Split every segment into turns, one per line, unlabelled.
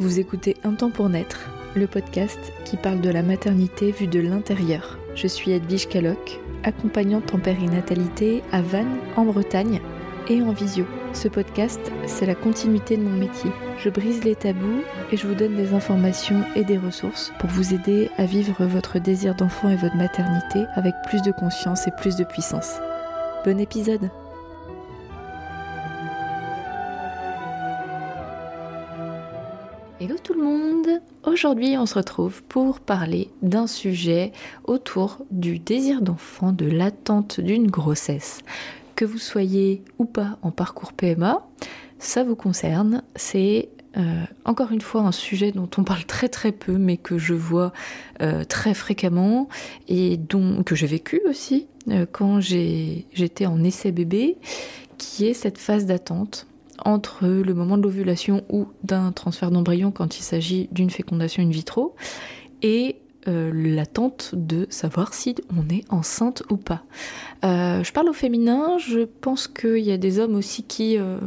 Vous écoutez Un temps pour naître, le podcast qui parle de la maternité vue de l'intérieur. Je suis Edwige Caloc, accompagnante en périnatalité à Vannes, en Bretagne, et en visio. Ce podcast, c'est la continuité de mon métier. Je brise les tabous et je vous donne des informations et des ressources pour vous aider à vivre votre désir d'enfant et votre maternité avec plus de conscience et plus de puissance. Bon épisode Aujourd'hui on se retrouve pour parler d'un sujet autour du désir d'enfant, de l'attente d'une grossesse. Que vous soyez ou pas en parcours PMA, ça vous concerne. C'est euh, encore une fois un sujet dont on parle très très peu mais que je vois euh, très fréquemment et dont, que j'ai vécu aussi euh, quand j'étais en essai bébé, qui est cette phase d'attente entre le moment de l'ovulation ou d'un transfert d'embryon quand il s'agit d'une fécondation in vitro et euh, l'attente de savoir si on est enceinte ou pas. Euh, je parle au féminin, je pense qu'il y a des hommes aussi qui, euh,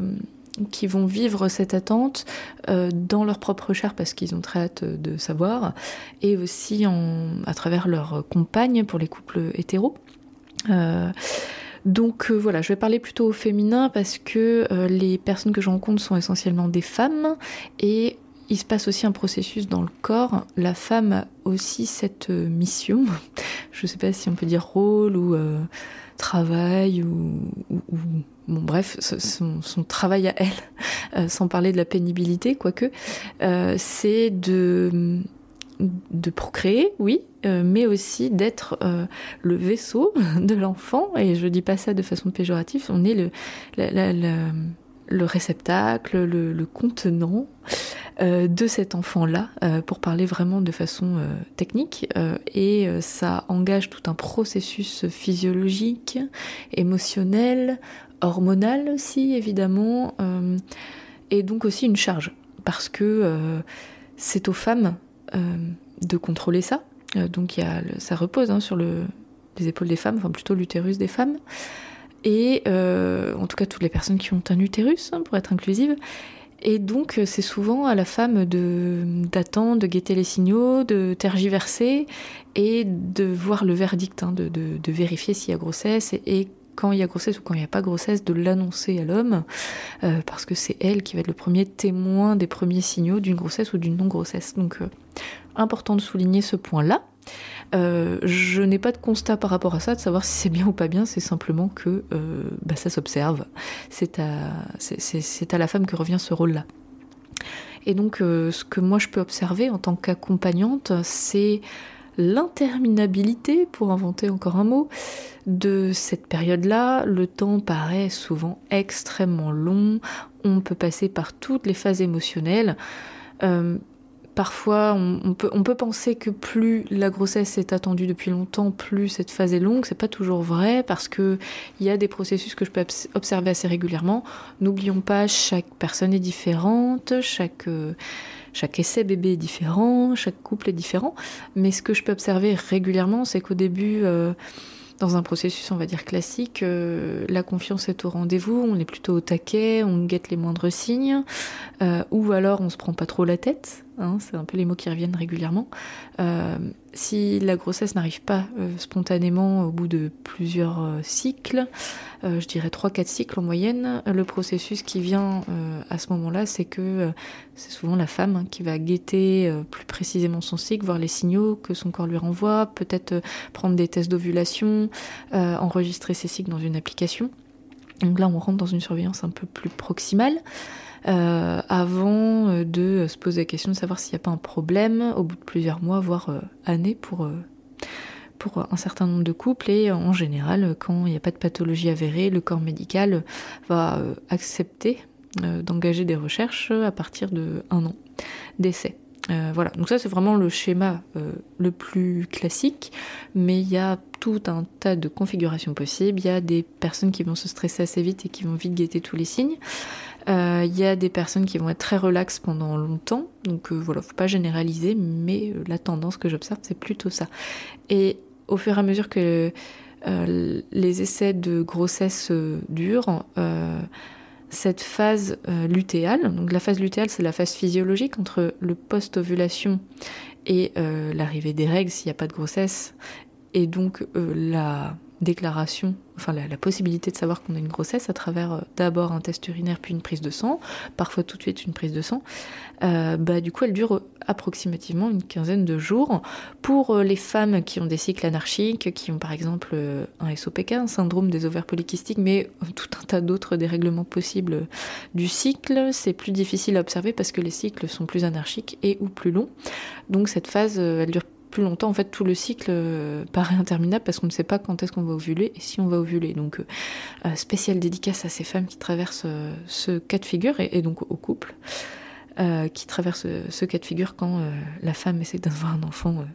qui vont vivre cette attente dans leur propre chair parce qu'ils ont très hâte de savoir, et aussi à travers leurs compagnes pour les couples hétéros. Donc euh, voilà, je vais parler plutôt au féminin parce que euh, les personnes que je rencontre sont essentiellement des femmes et il se passe aussi un processus dans le corps. La femme a aussi cette euh, mission, je ne sais pas si on peut dire rôle ou travail ou, bon bref, son, travail à elle, sans parler de la pénibilité, quoique, c'est de de procréer, oui, euh, mais aussi d'être euh, le vaisseau de l'enfant. Et je dis pas ça de façon péjorative, on est le, le réceptacle, le, contenant euh, de cet enfant-là, pour parler vraiment de façon technique. et ça engage tout un processus physiologique, émotionnel, hormonal aussi, évidemment, et donc aussi une charge, parce que c'est aux femmes de contrôler ça. Euh, donc a ça repose hein, sur le, les épaules des femmes, enfin plutôt l'utérus des femmes. Et euh, en tout cas toutes les personnes qui ont un utérus, hein, pour être inclusive. Et donc c'est souvent à la femme de d'attendre, de guetter les signaux, de tergiverser et de voir le verdict, hein, de, vérifier s'il y a grossesse et, quand il y a grossesse ou quand il n'y a pas grossesse, de l'annoncer à l'homme, euh, parce que c'est elle qui va être le premier témoin des premiers signaux d'une grossesse ou d'une non-grossesse. Donc, euh, important de souligner ce point-là. Euh, je n'ai pas de constat par rapport à ça, de savoir si c'est bien ou pas bien, c'est simplement que bah, ça s'observe. C'est à, la femme que revient ce rôle-là. Et donc, ce que moi je peux observer en tant qu'accompagnante, c'est l'interminabilité, pour inventer encore un mot, de cette période-là. Le temps paraît souvent extrêmement long, on peut passer par toutes les phases émotionnelles. Euh, parfois, on, peut, penser que plus la grossesse est attendue depuis longtemps, plus cette phase est longue. C'est pas toujours vrai parce que il y a des processus que je peux observer assez régulièrement. N'oublions pas, chaque personne est différente, chaque euh, chaque essai bébé est différent, chaque couple est différent. Mais ce que je peux observer régulièrement, c'est qu'au début, euh, dans un processus, on va dire classique, euh, la confiance est au rendez-vous, on est plutôt au taquet, on guette les moindres signes, ou alors on se prend pas trop la tête. Hein, c'est un peu les mots qui reviennent régulièrement. Euh, si la grossesse n'arrive pas euh, spontanément au bout de plusieurs euh, cycles, je dirais 3-4 cycles en moyenne, le processus qui vient à ce moment-là, c'est que c'est souvent la femme hein, qui va guetter plus précisément son cycle, voir les signaux que son corps lui renvoie, peut-être prendre des tests d'ovulation, enregistrer ses cycles dans une application. Donc là, on rentre dans une surveillance un peu plus proximale. Euh, avant euh, de se poser la question de savoir s'il n'y a pas un problème au bout de plusieurs mois, voire euh, années pour, pour un certain nombre de couples. Et en général, quand il n'y a pas de pathologie avérée, le corps médical va accepter d'engager des recherches à partir de un an d'essai. voilà, donc ça c'est vraiment le schéma le plus classique, mais il y a tout un tas de configurations possibles. Il y a des personnes qui vont se stresser assez vite et qui vont vite guetter tous les signes. Euh, il y a des personnes qui vont être très relaxes pendant longtemps, donc euh, voilà, faut pas généraliser, mais euh, la tendance que j'observe, c'est plutôt ça. Et au fur et à mesure que les essais de grossesse durent, cette phase lutéale. Donc la phase lutéale, c'est la phase physiologique entre le post-ovulation et l'arrivée des règles s'il n'y a pas de grossesse, et donc la déclaration, enfin la, possibilité de savoir qu'on a une grossesse à travers euh, d'abord un test urinaire puis une prise de sang, parfois tout de suite une prise de sang, euh, bah, du coup elle dure approximativement une quinzaine de jours. Pour euh, les femmes qui ont des cycles anarchiques, qui ont par exemple un SOPK, un syndrome des ovaires polykystiques, mais tout un tas d'autres dérèglements possibles du cycle, c'est plus difficile à observer parce que les cycles sont plus anarchiques et ou plus longs. Donc cette phase, elle dure plus longtemps, en fait, tout le cycle euh, paraît interminable parce qu'on ne sait pas quand est-ce qu'on va ovuler et si on va ovuler. Donc, euh, euh, spéciale dédicace à ces femmes qui traversent ce cas de figure et, donc au couple qui traversent ce cas de figure quand la femme essaie d'avoir un enfant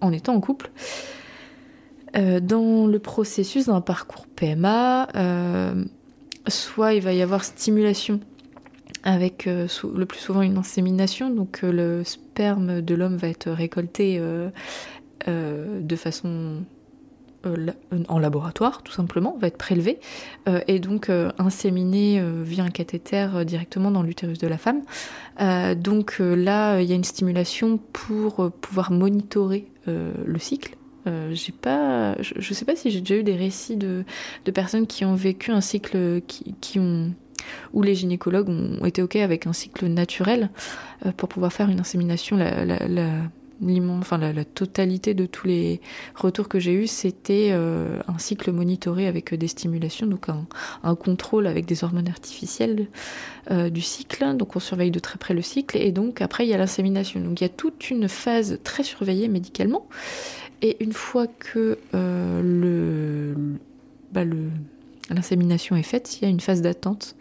en étant en couple. dans le processus d'un parcours PMA, soit il va y avoir stimulation avec euh, le plus souvent une insémination. Donc euh, le sperme de l'homme va être récolté euh, de façon en laboratoire, tout simplement, va être prélevé et donc inséminé via un cathéter directement dans l'utérus de la femme. donc là, il y a une stimulation pour pouvoir monitorer le cycle. je, ne sais pas si j'ai déjà eu des récits de, personnes qui ont vécu un cycle qui ont où les gynécologues ont été OK avec un cycle naturel euh, pour pouvoir faire une insémination. La, totalité de tous les retours que j'ai eus, c'était euh, un cycle monitoré avec des stimulations, donc un, contrôle avec des hormones artificielles euh, du cycle. Donc on surveille de très près le cycle. Et donc après, il y a l'insémination. Donc il y a toute une phase très surveillée médicalement. Et une fois que le, bah, le l'insémination est faite, il y a une phase d'attente.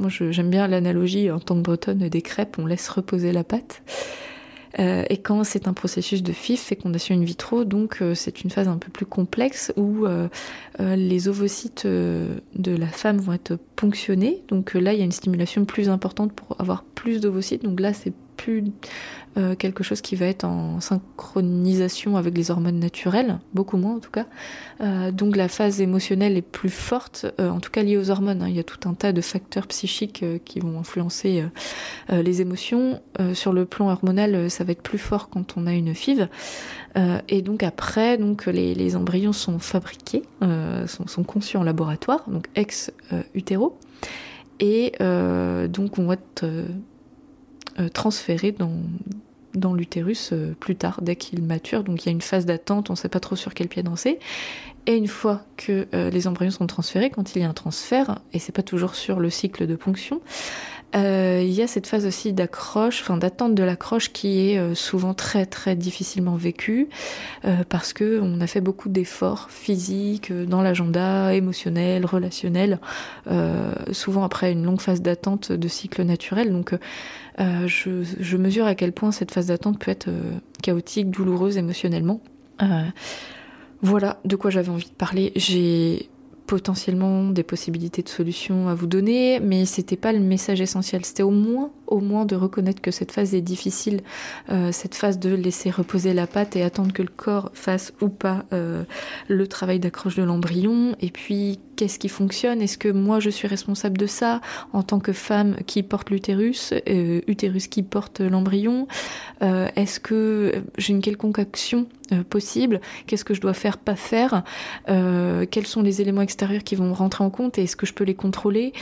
Moi, j'aime bien l'analogie en tant que bretonne des crêpes, on laisse reposer la pâte. Euh, et quand c'est un processus de FIF, fécondation in vitro, donc euh, c'est une phase un peu plus complexe où euh, les ovocytes de la femme vont être ponctionnés. Donc là, il y a une stimulation plus importante pour avoir plus d'ovocytes. Donc là, c'est plus euh, quelque chose qui va être en synchronisation avec les hormones naturelles, beaucoup moins en tout cas. Euh, donc la phase émotionnelle est plus forte, euh, en tout cas liée aux hormones. Hein. Il y a tout un tas de facteurs psychiques qui vont influencer les émotions. sur le plan hormonal, ça va être plus fort quand on a une FIV. et donc après, donc les, embryons sont fabriqués, sont, sont, conçus en laboratoire, donc ex utéro. Et donc on va être euh, transféré dans, dans l'utérus euh, plus tard, dès qu'il mature. Donc il y a une phase d'attente, on ne sait pas trop sur quel pied danser. Et une fois que euh, les embryons sont transférés, quand il y a un transfert, et c'est pas toujours sur le cycle de ponction, il y a cette phase aussi d'accroche, enfin d'attente de l'accroche qui est souvent très très difficilement vécue parce que on a fait beaucoup d'efforts physiques dans l'agenda, émotionnel, relationnel, souvent après une longue phase d'attente de cycle naturel. Donc je, je, mesure à quel point cette phase d'attente peut être chaotique, douloureuse émotionnellement. voilà de quoi j'avais envie de parler. J'ai potentiellement des possibilités de solutions à vous donner, mais c'était pas le message essentiel. C'était au moins, au moins de reconnaître que cette phase est difficile, euh, cette phase de laisser reposer la patte et attendre que le corps fasse ou pas euh, le travail d'accroche de l'embryon, et puis qu'est-ce qui fonctionne? Est-ce que moi je suis responsable de ça en tant que femme qui porte l'utérus, euh, utérus qui porte l'embryon? Est-ce que j'ai une quelconque action possible? Qu'est-ce que je dois faire, pas faire? Quels sont les éléments extérieurs qui vont rentrer en compte? Et est-ce que je peux les contrôler?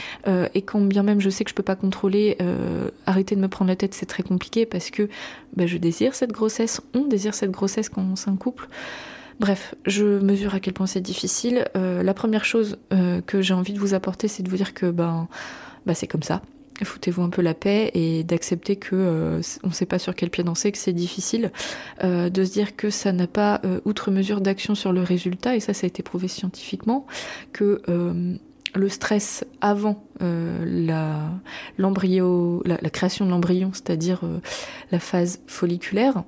Et quand bien même je sais que je peux pas contrôler, arrêter de me prendre la tête, c'est très compliqué parce que bah, je désire cette grossesse, on désire cette grossesse quand c'est un couple. Bref, je mesure à quel point c'est difficile. Euh, la première chose euh, que j'ai envie de vous apporter, c'est de vous dire que ben, bah, c'est comme ça. Foutez-vous un peu la paix et d'accepter que euh, on ne sait pas sur quel pied danser, que c'est difficile, de se dire que ça n'a pas outre mesure d'action sur le résultat, et ça, ça a été prouvé scientifiquement, que le stress avant l'embryo, la, création de l'embryon, c'est-à-dire la phase folliculaire,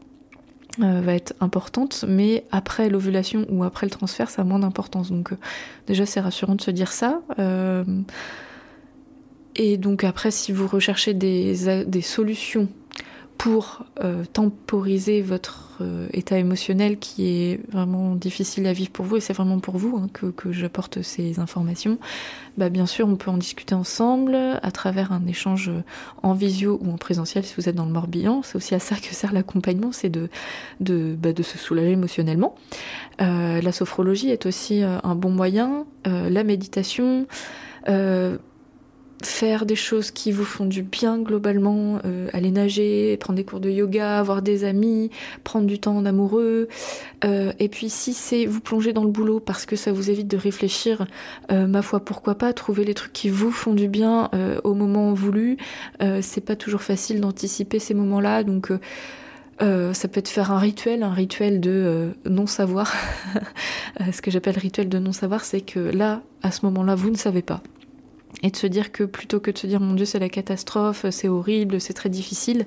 euh, va être importante, mais après l'ovulation ou après le transfert, ça a moins d'importance. Donc euh, déjà, c'est rassurant de se dire ça. Euh, et donc après, si vous recherchez des, des, solutions pour euh, temporiser votre euh, état émotionnel qui est vraiment difficile à vivre pour vous, et c'est vraiment pour vous hein, que, j'apporte ces informations, bah, bien sûr on peut en discuter ensemble à travers un échange en visio ou en présentiel si vous êtes dans le Morbihan. C'est aussi à ça que sert l'accompagnement, c'est de, de, bah, se soulager émotionnellement. Euh, la sophrologie est aussi un bon moyen, la méditation faire des choses qui vous font du bien globalement, euh, aller nager, prendre des cours de yoga, avoir des amis, prendre du temps en amoureux. Euh, et puis si c'est vous plonger dans le boulot parce que ça vous évite de réfléchir, euh, ma foi pourquoi pas, trouver les trucs qui vous font du bien au moment voulu. c'est pas toujours facile d'anticiper ces moments-là, donc ça peut être faire un rituel, un rituel de non-savoir. ce que j'appelle rituel de non-savoir, c'est que là, à ce moment-là, vous ne savez pas et de se dire que plutôt que de se dire mon Dieu c'est la catastrophe, c'est horrible, c'est très difficile,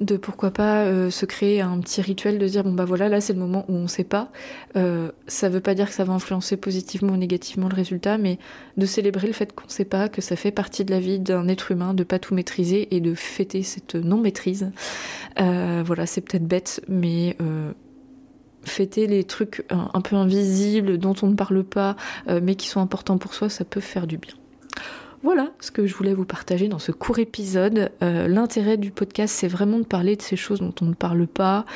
de pourquoi pas euh, se créer un petit rituel de dire bon bah voilà là c'est le moment où on sait pas. Euh, ça veut pas dire que ça va influencer positivement ou négativement le résultat, mais de célébrer le fait qu'on sait pas, que ça fait partie de la vie d'un être humain, de pas tout maîtriser et de fêter cette non maîtrise. Euh, voilà c'est peut-être bête, mais fêter les trucs un, peu invisibles dont on ne parle pas, mais qui sont importants pour soi, ça peut faire du bien. Voilà ce que je voulais vous partager dans ce court épisode. Euh, l'intérêt du podcast, c'est vraiment de parler de ces choses dont on ne parle pas,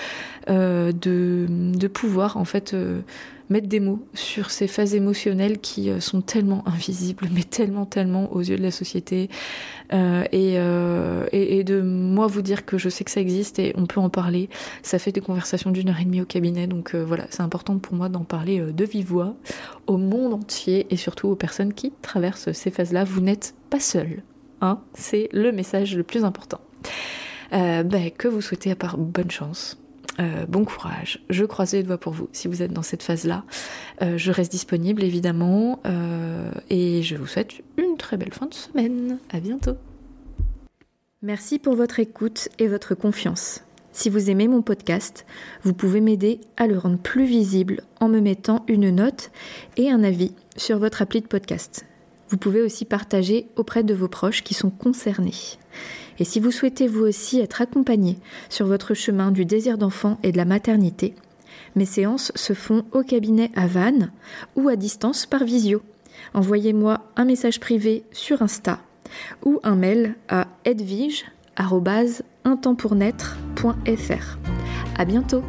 euh, de, pouvoir en fait euh, mettre des mots sur ces phases émotionnelles qui euh, sont tellement invisibles, mais tellement, tellement aux yeux de la société. Euh, euh, et, et, de moi vous dire que je sais que ça existe et on peut en parler. Ça fait des conversations d'une heure et demie au cabinet, donc voilà, c'est important pour moi d'en parler de vive voix au monde entier et surtout aux personnes qui traversent ces phases-là. Vous n'êtes pas seul, hein c'est le message le plus important. Ben, que vous souhaitez à part bonne chance euh, bon courage. Je croise les doigts pour vous si vous êtes dans cette phase-là. Euh, je reste disponible évidemment euh, et je vous souhaite une très belle fin de semaine. À bientôt.
Merci pour votre écoute et votre confiance. Si vous aimez mon podcast, vous pouvez m'aider à le rendre plus visible en me mettant une note et un avis sur votre appli de podcast. Vous pouvez aussi partager auprès de vos proches qui sont concernés. Et si vous souhaitez vous aussi être accompagné sur votre chemin du désir d'enfant et de la maternité, mes séances se font au cabinet à Vannes ou à distance par visio. Envoyez-moi un message privé sur Insta ou un mail à edvige@intempspournaître.fr. À bientôt.